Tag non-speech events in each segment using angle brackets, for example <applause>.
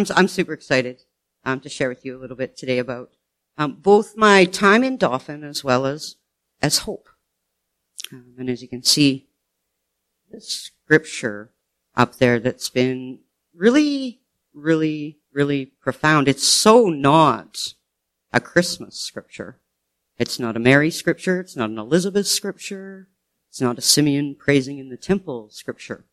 I'm, I'm super excited um, to share with you a little bit today about um, both my time in Dauphin as well as as hope. Um, and as you can see, the scripture up there that's been really, really, really profound. It's so not a Christmas scripture. It's not a Mary scripture. It's not an Elizabeth scripture. It's not a Simeon praising in the temple scripture.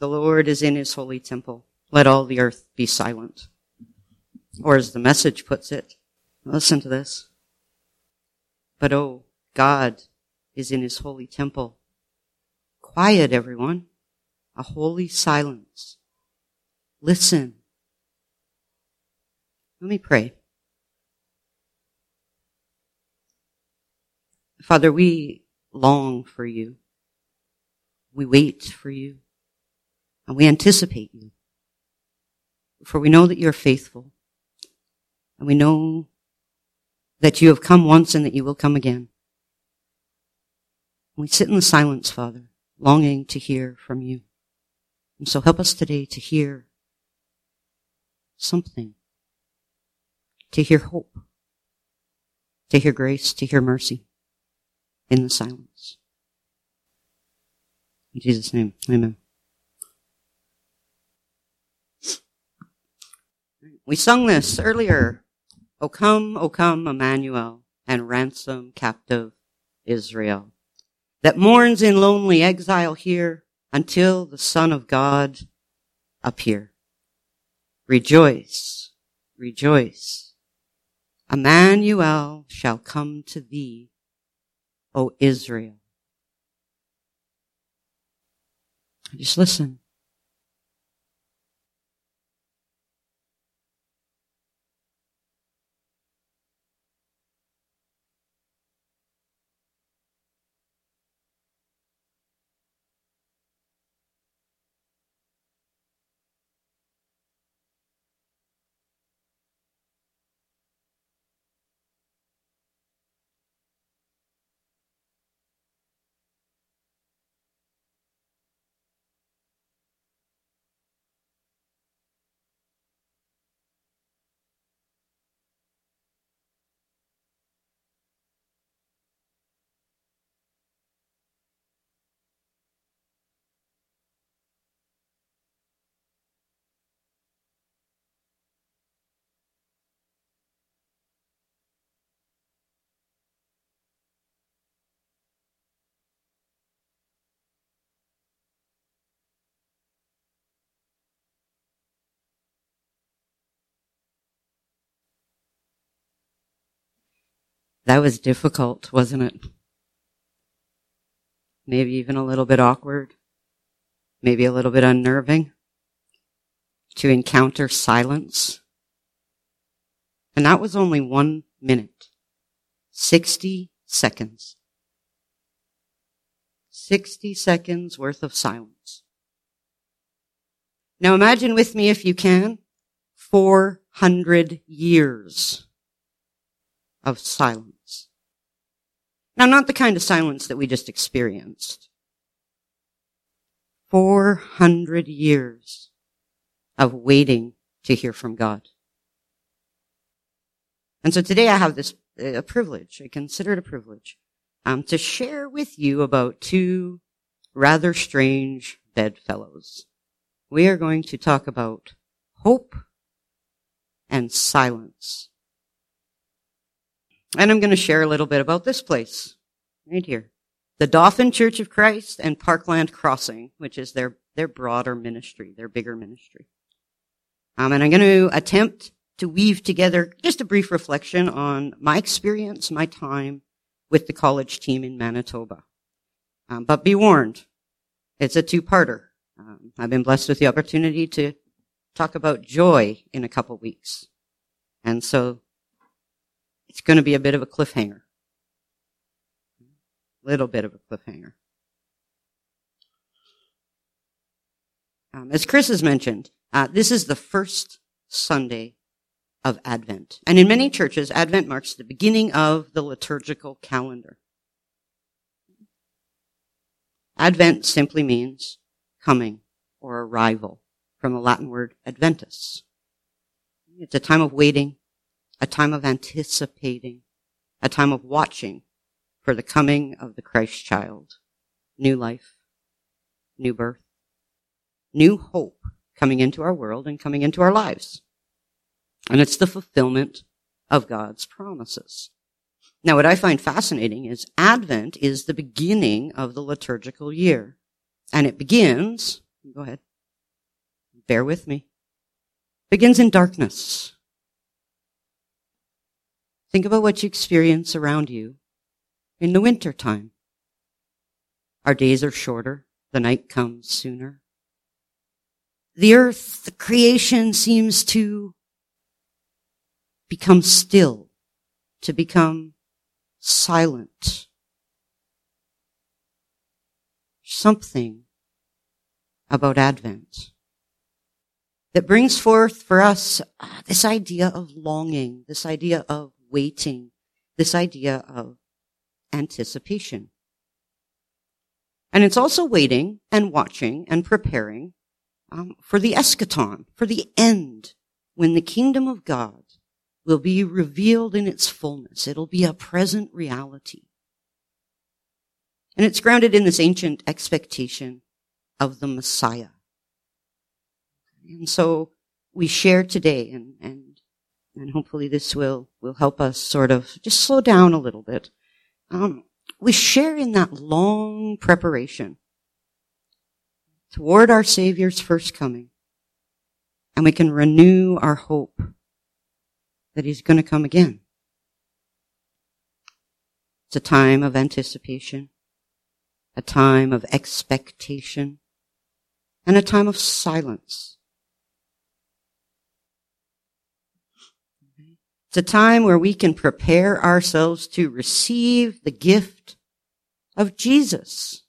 The Lord is in his holy temple. Let all the earth be silent. Or as the message puts it, listen to this. But oh, God is in his holy temple. Quiet, everyone. A holy silence. Listen. Let me pray. Father, we long for you. We wait for you. And we anticipate you. For we know that you're faithful. And we know that you have come once and that you will come again. We sit in the silence, Father, longing to hear from you. And so help us today to hear something, to hear hope, to hear grace, to hear mercy in the silence. In Jesus' name, amen. We sung this earlier. O come, O come, Emmanuel, and ransom captive Israel, that mourns in lonely exile here until the Son of God appear. Rejoice, rejoice. Emmanuel shall come to thee, O Israel. Just listen. That was difficult, wasn't it? Maybe even a little bit awkward. Maybe a little bit unnerving to encounter silence. And that was only one minute. 60 seconds. 60 seconds worth of silence. Now imagine with me, if you can, 400 years of silence. Now, not the kind of silence that we just experienced. 400 years of waiting to hear from God. And so today I have this a privilege, I consider it a privilege, um, to share with you about two rather strange bedfellows. We are going to talk about hope and silence. And I'm going to share a little bit about this place right here. The Dauphin Church of Christ and Parkland Crossing, which is their, their broader ministry, their bigger ministry. Um, and I'm going to attempt to weave together just a brief reflection on my experience, my time with the college team in Manitoba. Um, but be warned, it's a two-parter. Um, I've been blessed with the opportunity to talk about joy in a couple weeks. And so it's going to be a bit of a cliffhanger. a Little bit of a cliffhanger. Um, as Chris has mentioned, uh, this is the first Sunday of Advent. And in many churches, Advent marks the beginning of the liturgical calendar. Advent simply means coming or arrival from the Latin word adventus. It's a time of waiting, a time of anticipating, a time of watching for the coming of the Christ child. New life, new birth, new hope coming into our world and coming into our lives. And it's the fulfillment of God's promises. Now, what I find fascinating is Advent is the beginning of the liturgical year. And it begins, go ahead, bear with me, begins in darkness. Think about what you experience around you in the winter time. Our days are shorter. The night comes sooner. The earth, the creation seems to become still, to become silent. Something about Advent that brings forth for us uh, this idea of longing, this idea of waiting, this idea of anticipation. And it's also waiting and watching and preparing um, for the eschaton, for the end, when the kingdom of God will be revealed in its fullness. It'll be a present reality. And it's grounded in this ancient expectation of the Messiah. And so we share today and, and, and hopefully this will, will help us sort of just slow down a little bit. Um, we share in that long preparation toward our Savior's first coming. And we can renew our hope that He's going to come again. It's a time of anticipation, a time of expectation, and a time of silence. It's a time where we can prepare ourselves to receive the gift of Jesus.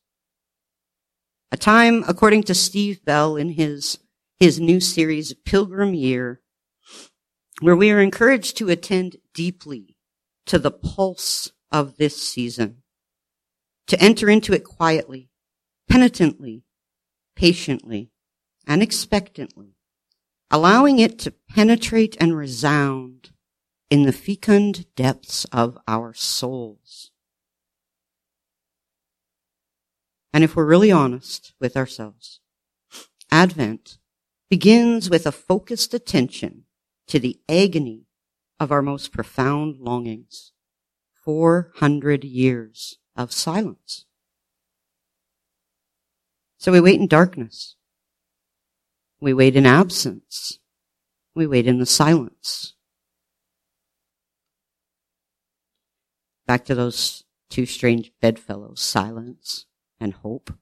A time, according to Steve Bell in his, his new series, Pilgrim Year, where we are encouraged to attend deeply to the pulse of this season, to enter into it quietly, penitently, patiently, and expectantly, allowing it to penetrate and resound in the fecund depths of our souls. And if we're really honest with ourselves, Advent begins with a focused attention to the agony of our most profound longings. 400 years of silence. So we wait in darkness. We wait in absence. We wait in the silence. Back to those two strange bedfellows, silence and hope.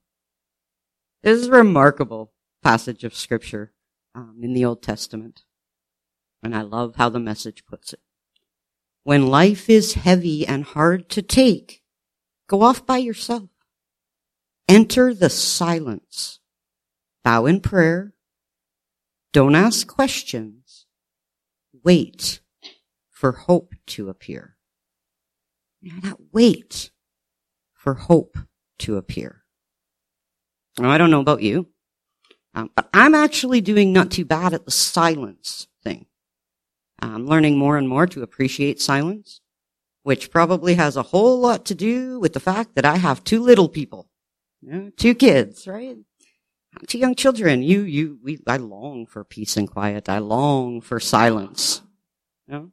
This is a remarkable passage of scripture um, in the Old Testament. And I love how the message puts it. When life is heavy and hard to take, go off by yourself. Enter the silence. Bow in prayer. Don't ask questions. Wait for hope to appear. Know, that wait for hope to appear. Now, I don't know about you, um, but I'm actually doing not too bad at the silence thing. I'm learning more and more to appreciate silence, which probably has a whole lot to do with the fact that I have two little people, you know, two kids, right? Two young children. You, you, we, I long for peace and quiet. I long for silence. You know?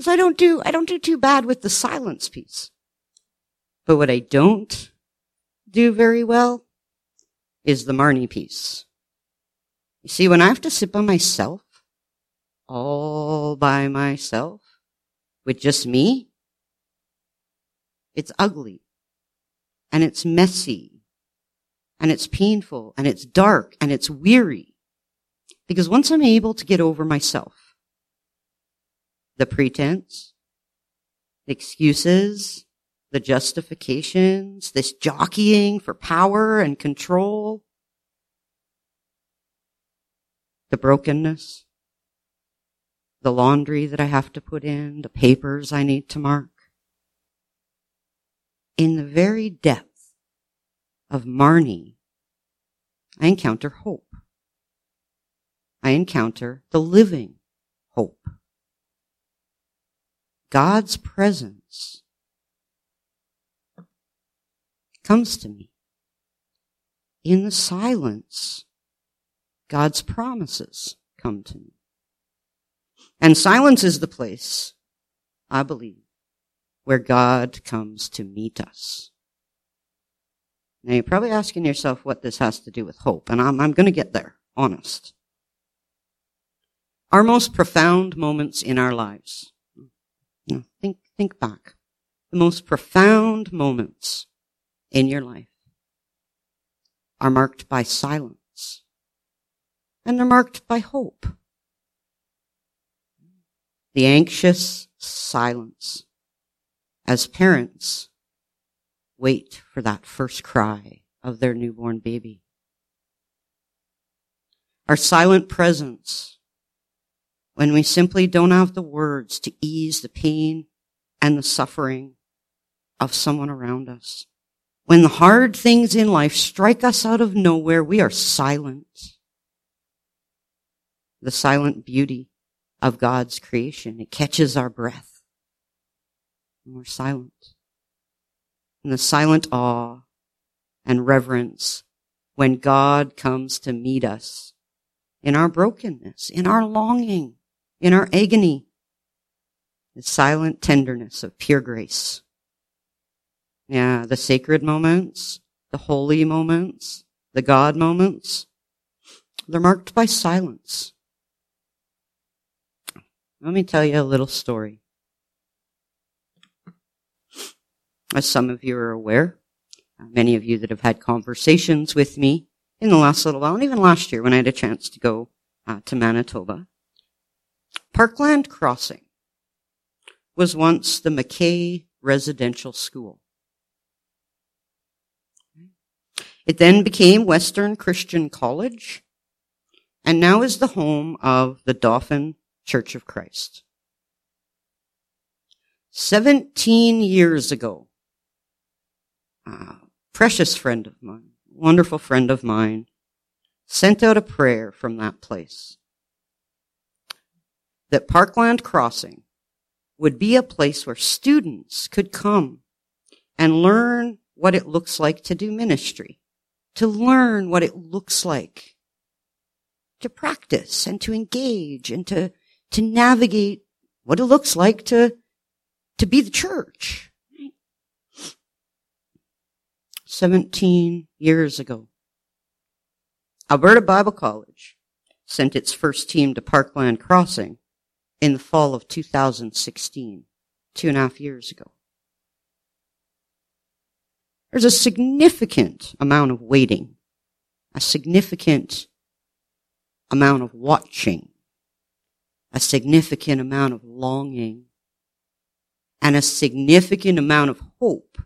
So I don't do, I don't do too bad with the silence piece. But what I don't do very well is the Marnie piece. You see, when I have to sit by myself, all by myself, with just me, it's ugly. And it's messy. And it's painful. And it's dark. And it's weary. Because once I'm able to get over myself, the pretense, the excuses, the justifications, this jockeying for power and control, the brokenness, the laundry that I have to put in, the papers I need to mark. In the very depth of Marnie, I encounter hope. I encounter the living hope. God's presence comes to me. In the silence, God's promises come to me. And silence is the place, I believe, where God comes to meet us. Now you're probably asking yourself what this has to do with hope, and I'm, I'm to get there, honest. Our most profound moments in our lives. Think, think back. The most profound moments in your life are marked by silence. And they're marked by hope. The anxious silence as parents wait for that first cry of their newborn baby. Our silent presence when we simply don't have the words to ease the pain and the suffering of someone around us. When the hard things in life strike us out of nowhere, we are silent. The silent beauty of God's creation. It catches our breath. And we're silent. And the silent awe and reverence when God comes to meet us in our brokenness, in our longing, in our agony. The silent tenderness of pure grace. Yeah, the sacred moments, the holy moments, the God moments, they're marked by silence. Let me tell you a little story. As some of you are aware, uh, many of you that have had conversations with me in the last little while, and even last year when I had a chance to go uh, to Manitoba, Parkland Crossing was once the McKay Residential School. It then became Western Christian College and now is the home of the Dauphin Church of Christ. 17 years ago, a precious friend of mine, wonderful friend of mine, sent out a prayer from that place that Parkland Crossing would be a place where students could come and learn what it looks like to do ministry to learn what it looks like to practice and to engage and to, to navigate what it looks like to, to be the church. 17 years ago, Alberta Bible College sent its first team to Parkland Crossing in the fall of 2016, two and a half years ago. There's a significant amount of waiting, a significant amount of watching, a significant amount of longing, and a significant amount of hope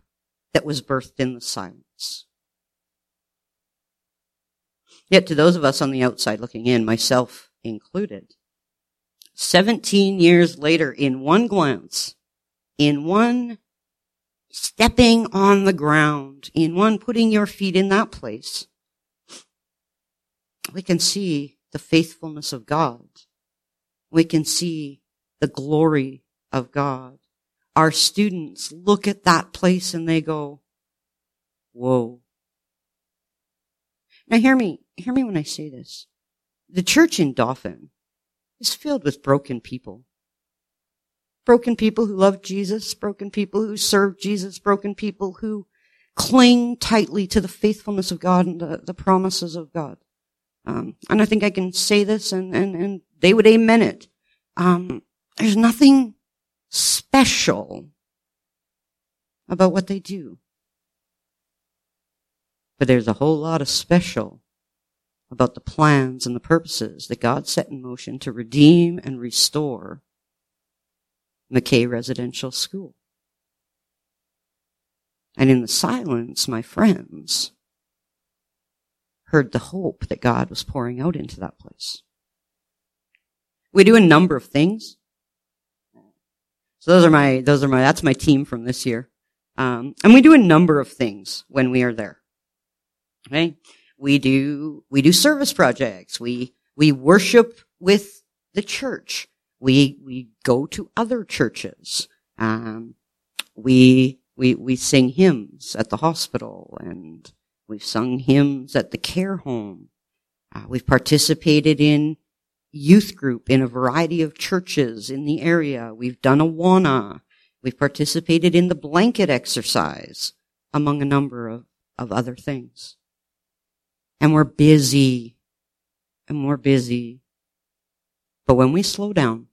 that was birthed in the silence. Yet to those of us on the outside looking in, myself included, 17 years later, in one glance, in one stepping on the ground, in one putting your feet in that place, we can see the faithfulness of God. We can see the glory of God. Our students look at that place and they go, whoa. Now hear me, hear me when I say this. The church in Dauphin is filled with broken people. Broken people who love Jesus, broken people who serve Jesus, broken people who cling tightly to the faithfulness of God and the, the promises of God. Um, and I think I can say this and, and, and they would amen it. Um, there's nothing special about what they do. But there's a whole lot of special about the plans and the purposes that God set in motion to redeem and restore McKay Residential School. And in the silence, my friends heard the hope that God was pouring out into that place. We do a number of things. So those are my, those are my, that's my team from this year. Um, and we do a number of things when we are there. Okay? We do, we do service projects. We, we worship with the church. We, we go to other churches. Um, we, we, we sing hymns at the hospital and we've sung hymns at the care home. Uh, we've participated in youth group in a variety of churches in the area. We've done Awana. We've participated in the blanket exercise, among a number of, of other things. And we're busy. And we're busy. But when we slow down,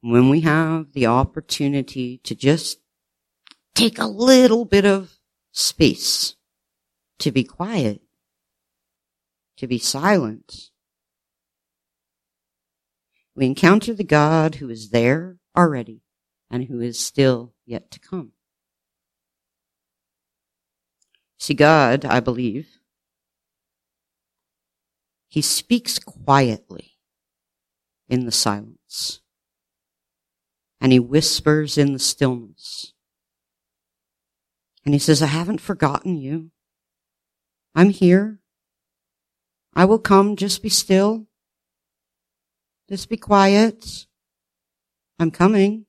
when we have the opportunity to just take a little bit of space to be quiet, to be silent, we encounter the God who is there already and who is still yet to come. See, God, I believe, He speaks quietly in the silence. And He whispers in the stillness. And He says, I haven't forgotten you. I'm here. I will come. Just be still. Just be quiet. I'm coming.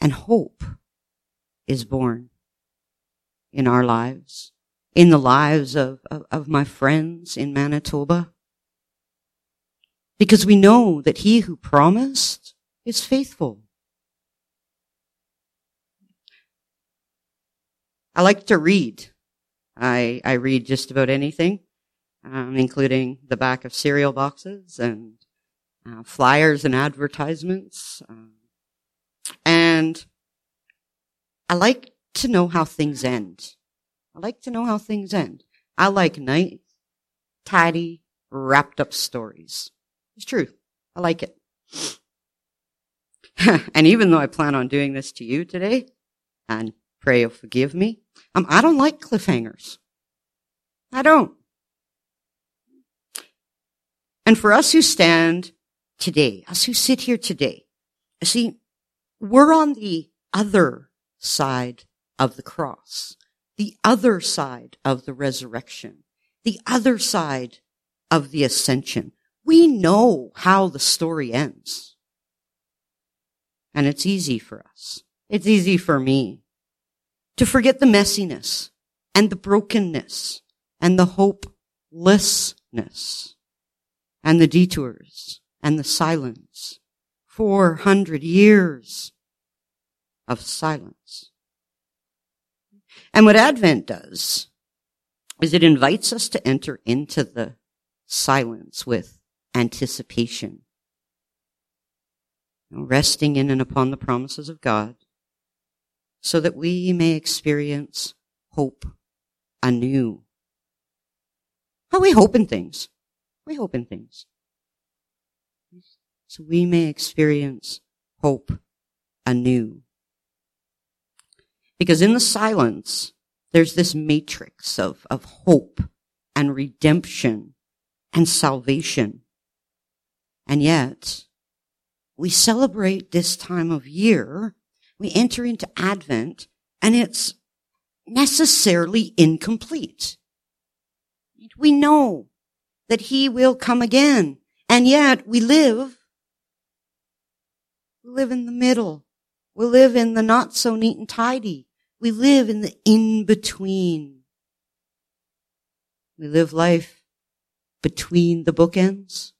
And hope is born in our lives, in the lives of, of, of, my friends in Manitoba. Because we know that he who promised is faithful. I like to read. I, I read just about anything um, including the back of cereal boxes and uh, flyers and advertisements. Um, and I like to know how things end. I like to know how things end. I like nice, tidy, wrapped up stories. It's true. I like it. <laughs> and even though I plan on doing this to you today, and pray you'll forgive me, um, I don't like cliffhangers. I don't. And for us who stand today, us who sit here today, see, we're on the other side of the cross, the other side of the resurrection, the other side of the ascension. We know how the story ends. And it's easy for us. It's easy for me to forget the messiness and the brokenness and the hopelessness and the detours and the silence. 400 years of silence. And what Advent does is it invites us to enter into the silence with anticipation, resting in and upon the promises of God so that we may experience hope anew. How we hope in things. We hope in things. So we may experience hope anew. Because in the silence, there's this matrix of, of hope and redemption and salvation. And yet, we celebrate this time of year, we enter into Advent, and it's necessarily incomplete. We know that he will come again. And yet we live, we live in the middle. We live in the not so neat and tidy. We live in the in between. We live life between the bookends.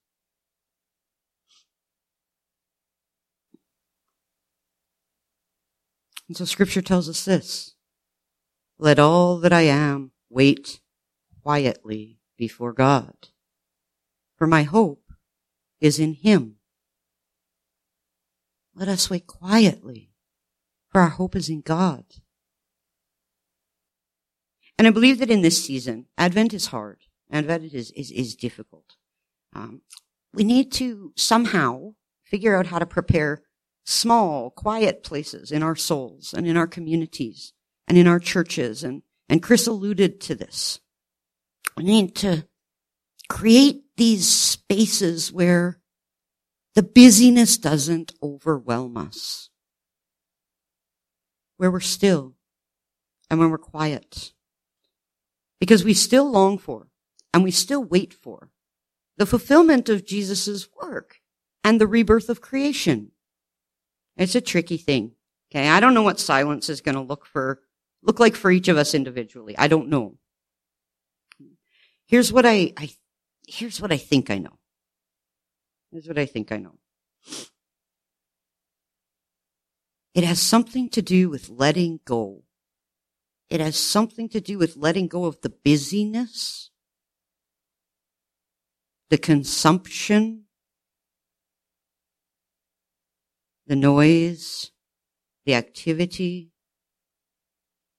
And so scripture tells us this. Let all that I am wait quietly before God for my hope is in Him. Let us wait quietly, for our hope is in God. And I believe that in this season, Advent is hard. Advent is, is, is difficult. Um, we need to somehow figure out how to prepare small, quiet places in our souls and in our communities and in our churches. And, and Chris alluded to this. We need to create these spaces where the busyness doesn't overwhelm us, where we're still and when we're quiet. Because we still long for and we still wait for the fulfillment of Jesus' work and the rebirth of creation. It's a tricky thing. Okay. I don't know what silence is going to look for, look like for each of us individually. I don't know. Here's what I, I here's what I think I know. Here's what I think I know. It has something to do with letting go. It has something to do with letting go of the busyness, the consumption, the noise, the activity,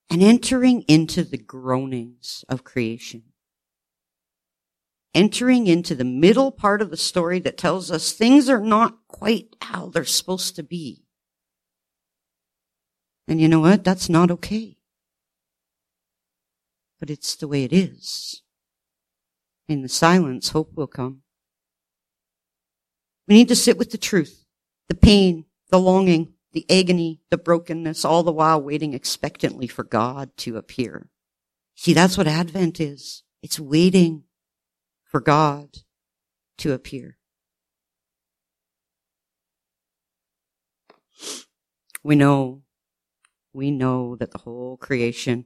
and entering into the groanings of creation. Entering into the middle part of the story that tells us things are not quite how they're supposed to be. And you know what? That's not okay. But it's the way it is. In the silence, hope will come. We need to sit with the truth, the pain, the longing, the agony, the brokenness, all the while waiting expectantly for God to appear. See, that's what Advent is. It's waiting for God to appear. We know, we know that the whole creation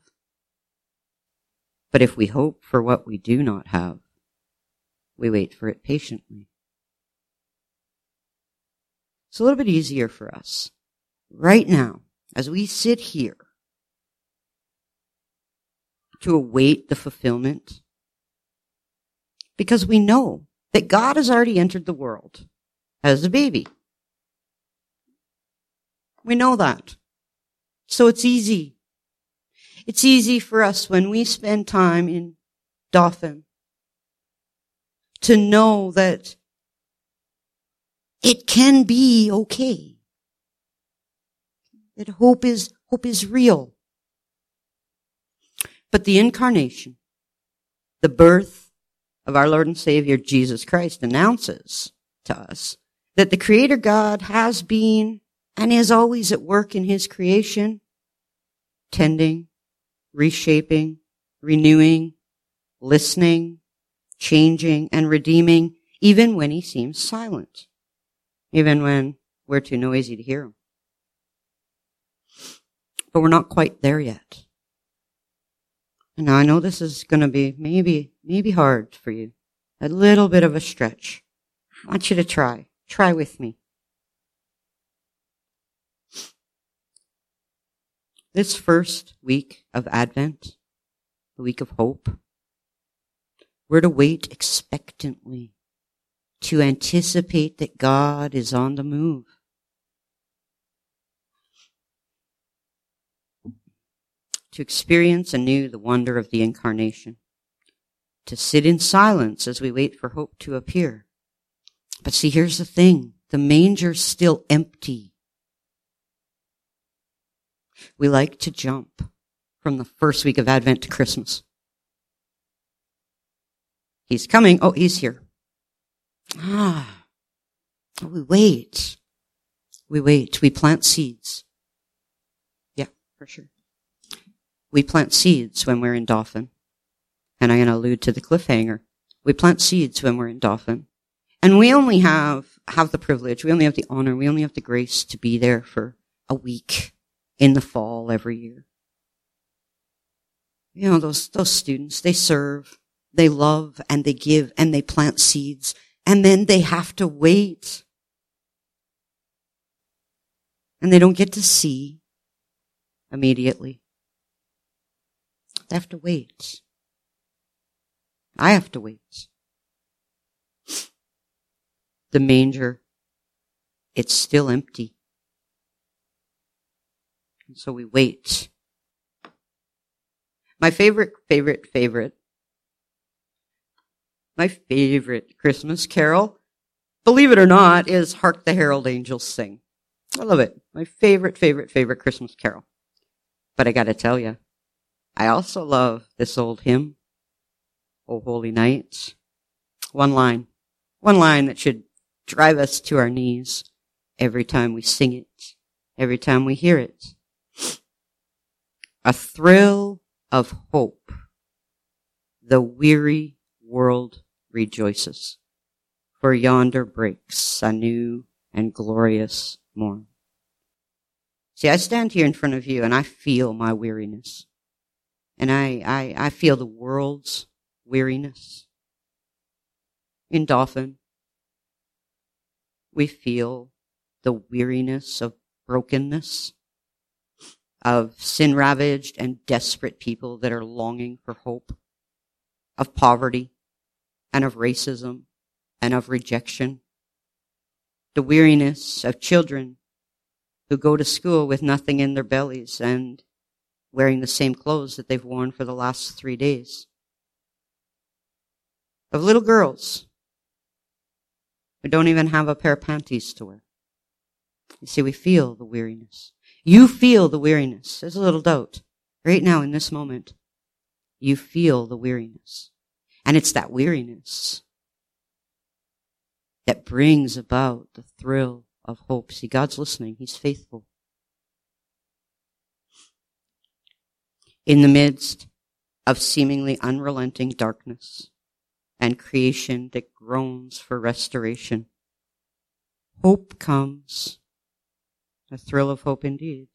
But if we hope for what we do not have, we wait for it patiently. It's a little bit easier for us right now as we sit here to await the fulfillment because we know that God has already entered the world as a baby. We know that. So it's easy. It's easy for us when we spend time in Dauphin to know that it can be okay that hope is, hope is real. But the incarnation, the birth of our Lord and Savior Jesus Christ announces to us that the Creator God has been and is always at work in His creation, tending, reshaping, renewing, listening, changing, and redeeming, even when He seems silent, even when we're too noisy to hear Him but we're not quite there yet. And now I know this is going to be maybe, maybe hard for you. A little bit of a stretch. I want you to try. Try with me. This first week of Advent, the week of hope, we're to wait expectantly to anticipate that God is on the move. to experience anew the wonder of the incarnation, to sit in silence as we wait for hope to appear. But see, here's the thing. The manger's still empty. We like to jump from the first week of Advent to Christmas. He's coming. Oh, he's here. Ah. We wait. We wait. We plant seeds. Yeah, for sure we plant seeds when we're in Dauphin. And I'm going to allude to the cliffhanger. We plant seeds when we're in Dauphin. And we only have, have the privilege, we only have the honor, we only have the grace to be there for a week in the fall every year. You know, those, those students, they serve, they love, and they give, and they plant seeds, and then they have to wait. And they don't get to see immediately. They have to wait. I have to wait. The manger, it's still empty. And so we wait. My favorite, favorite, favorite my favorite Christmas carol, believe it or not, is Hark the Herald Angels Sing. I love it. My favorite, favorite, favorite Christmas carol. But I gotta tell you, I also love this old hymn, O Holy Night. One line. One line that should drive us to our knees every time we sing it, every time we hear it. A thrill of hope. The weary world rejoices, for yonder breaks a new and glorious morn. See, I stand here in front of you and I feel my weariness. And I, I, I feel the world's weariness. In Dauphin, we feel the weariness of brokenness, of sin ravaged and desperate people that are longing for hope, of poverty and of racism and of rejection, the weariness of children who go to school with nothing in their bellies and wearing the same clothes that they've worn for the last three days. Of little girls who don't even have a pair of panties to wear. You see, we feel the weariness. You feel the weariness. There's a little doubt. Right now, in this moment, you feel the weariness. And it's that weariness that brings about the thrill of hope. See, God's listening. He's faithful. In the midst of seemingly unrelenting darkness and creation that groans for restoration, hope comes. A thrill of hope indeed.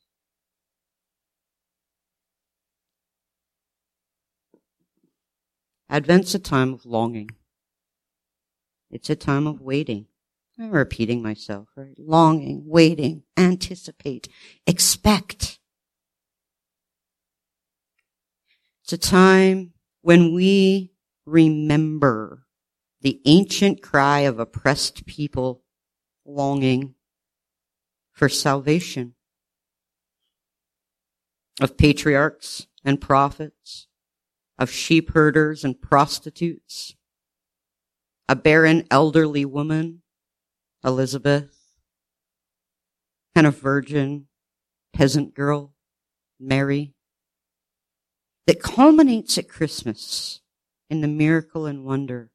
Advent's a time of longing. It's a time of waiting. I'm repeating myself, right? Longing, waiting, anticipate, expect. It's a time when we remember the ancient cry of oppressed people longing for salvation, of patriarchs and prophets, of sheep herders and prostitutes, a barren elderly woman Elizabeth, and a virgin, peasant girl, Mary, that culminates at Christmas in the miracle and wonder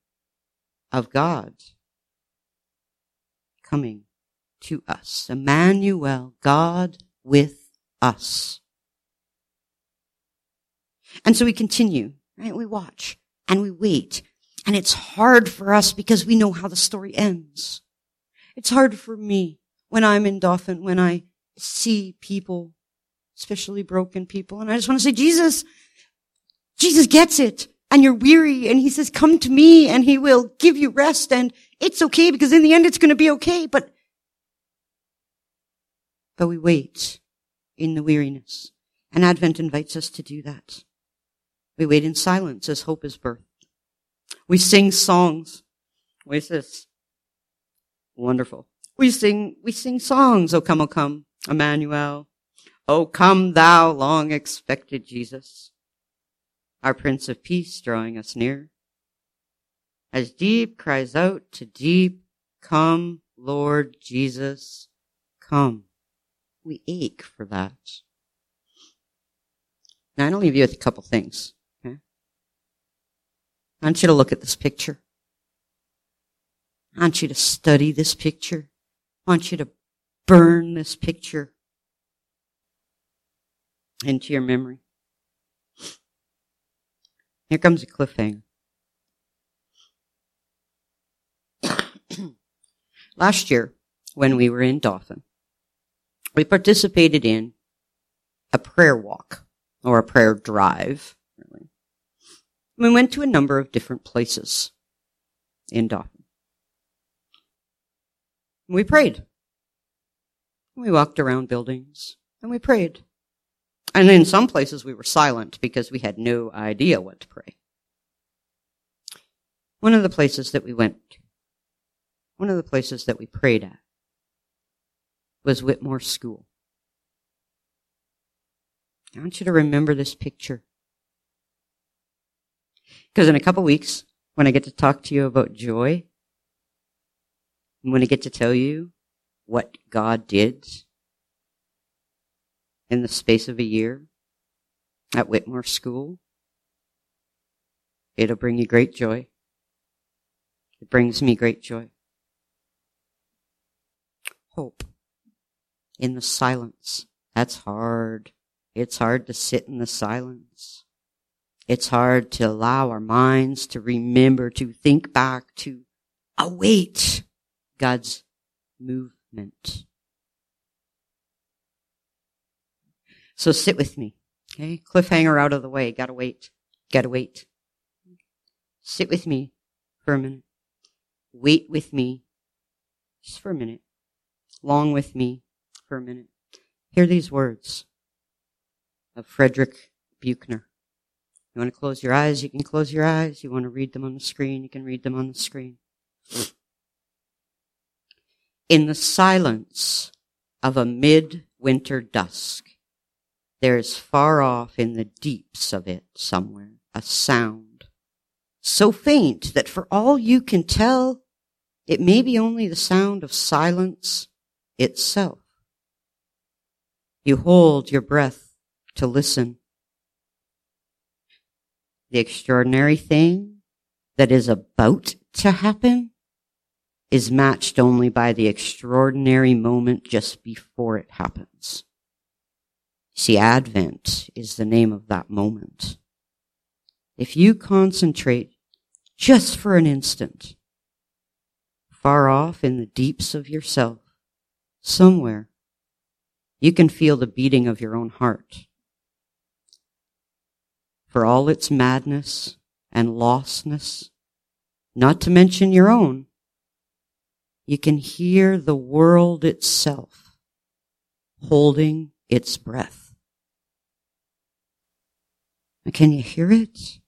of God coming to us. Emmanuel, God with us. And so we continue, right? We watch and we wait. And it's hard for us because we know how the story ends. It's hard for me when I'm in Dauphin, when I see people, especially broken people, and I just want to say, Jesus, Jesus gets it. And you're weary and he says, come to me and he will give you rest and it's okay because in the end it's going to be okay. But, but we wait in the weariness and Advent invites us to do that. We wait in silence as hope is birthed. We sing songs. What is this? Wonderful. We sing, we sing songs. O come, O come, Emmanuel. O come thou long expected Jesus, our Prince of Peace drawing us near. As deep cries out to deep, come, Lord Jesus, come. We ache for that. Now, I want to leave you with a couple things. Okay? I want you to look at this picture. I want you to study this picture. I want you to burn this picture into your memory. Here comes a cliffhanger. <coughs> Last year, when we were in Dauphin, we participated in a prayer walk or a prayer drive. Really. We went to a number of different places in Dauphin. We prayed. We walked around buildings and we prayed. And in some places we were silent because we had no idea what to pray. One of the places that we went one of the places that we prayed at was Whitmore School. I want you to remember this picture. Because in a couple weeks, when I get to talk to you about joy, when I get to tell you what God did in the space of a year at Whitmore School, it'll bring you great joy. It brings me great joy. Hope in the silence. That's hard. It's hard to sit in the silence. It's hard to allow our minds to remember, to think back, to await God's movement. So sit with me. Okay. Cliffhanger out of the way. Gotta wait. Gotta wait. Sit with me for a minute. Wait with me just for a minute. Long with me for a minute. Hear these words of Frederick Buechner. You want to close your eyes? You can close your eyes. You want to read them on the screen? You can read them on the screen. In the silence of a midwinter dusk, there is far off in the deeps of it somewhere a sound so faint that for all you can tell, it may be only the sound of silence itself. You hold your breath to listen. The extraordinary thing that is about to happen is matched only by the extraordinary moment just before it happens. See, Advent is the name of that moment. If you concentrate just for an instant, far off in the deeps of yourself, somewhere, you can feel the beating of your own heart. For all its madness and lostness, not to mention your own, you can hear the world itself holding its breath. can you hear it?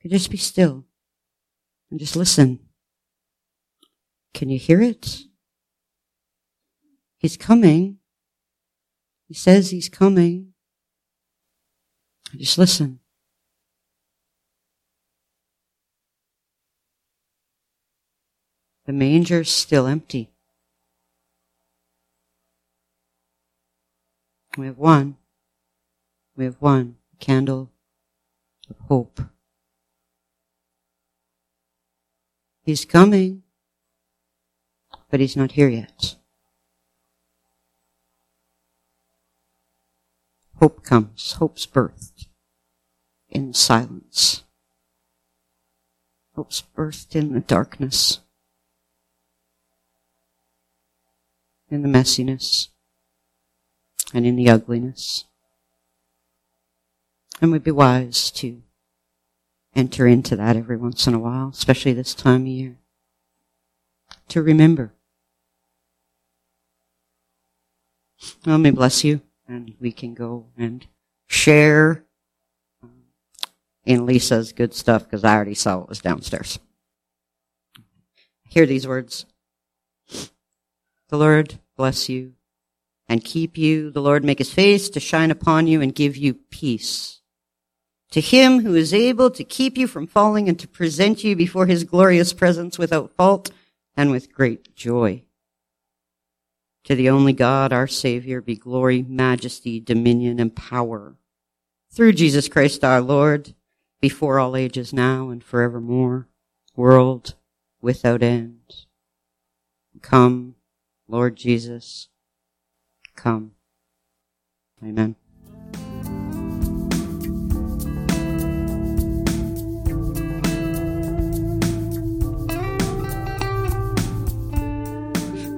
You just be still and just listen? Can you hear it? He's coming. He says he's coming. Just listen. The manger's still empty. We have one. We have one candle of hope. He's coming, but he's not here yet. Hope comes, hope's birthed in silence. Hope's birthed in the darkness, in the messiness, and in the ugliness. And we'd be wise to enter into that every once in a while, especially this time of year. To remember. Let me bless you, and we can go and share in Lisa's good stuff because I already saw it was downstairs. Hear these words. The Lord bless you and keep you. The Lord make his face to shine upon you and give you peace. To him who is able to keep you from falling and to present you before his glorious presence without fault and with great joy. To the only God, our Savior, be glory, majesty, dominion, and power through Jesus Christ our Lord, before all ages now and forevermore, world without end. Come, Lord Jesus come. Amen.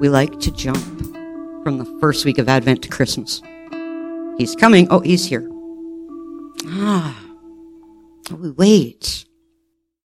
We like to jump from the first week of Advent to Christmas. He's coming. Oh, he's here. Ah. Oh, we wait.